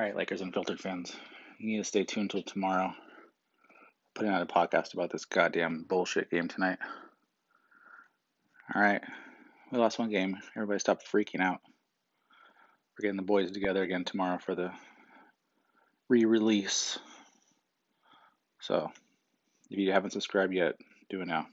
All right, Lakers Unfiltered fans, you need to stay tuned till tomorrow. Putting out a podcast about this goddamn bullshit game tonight. All right, we lost one game. Everybody stop freaking out. We're getting the boys together again tomorrow for the re-release. So, if you haven't subscribed yet, do it now.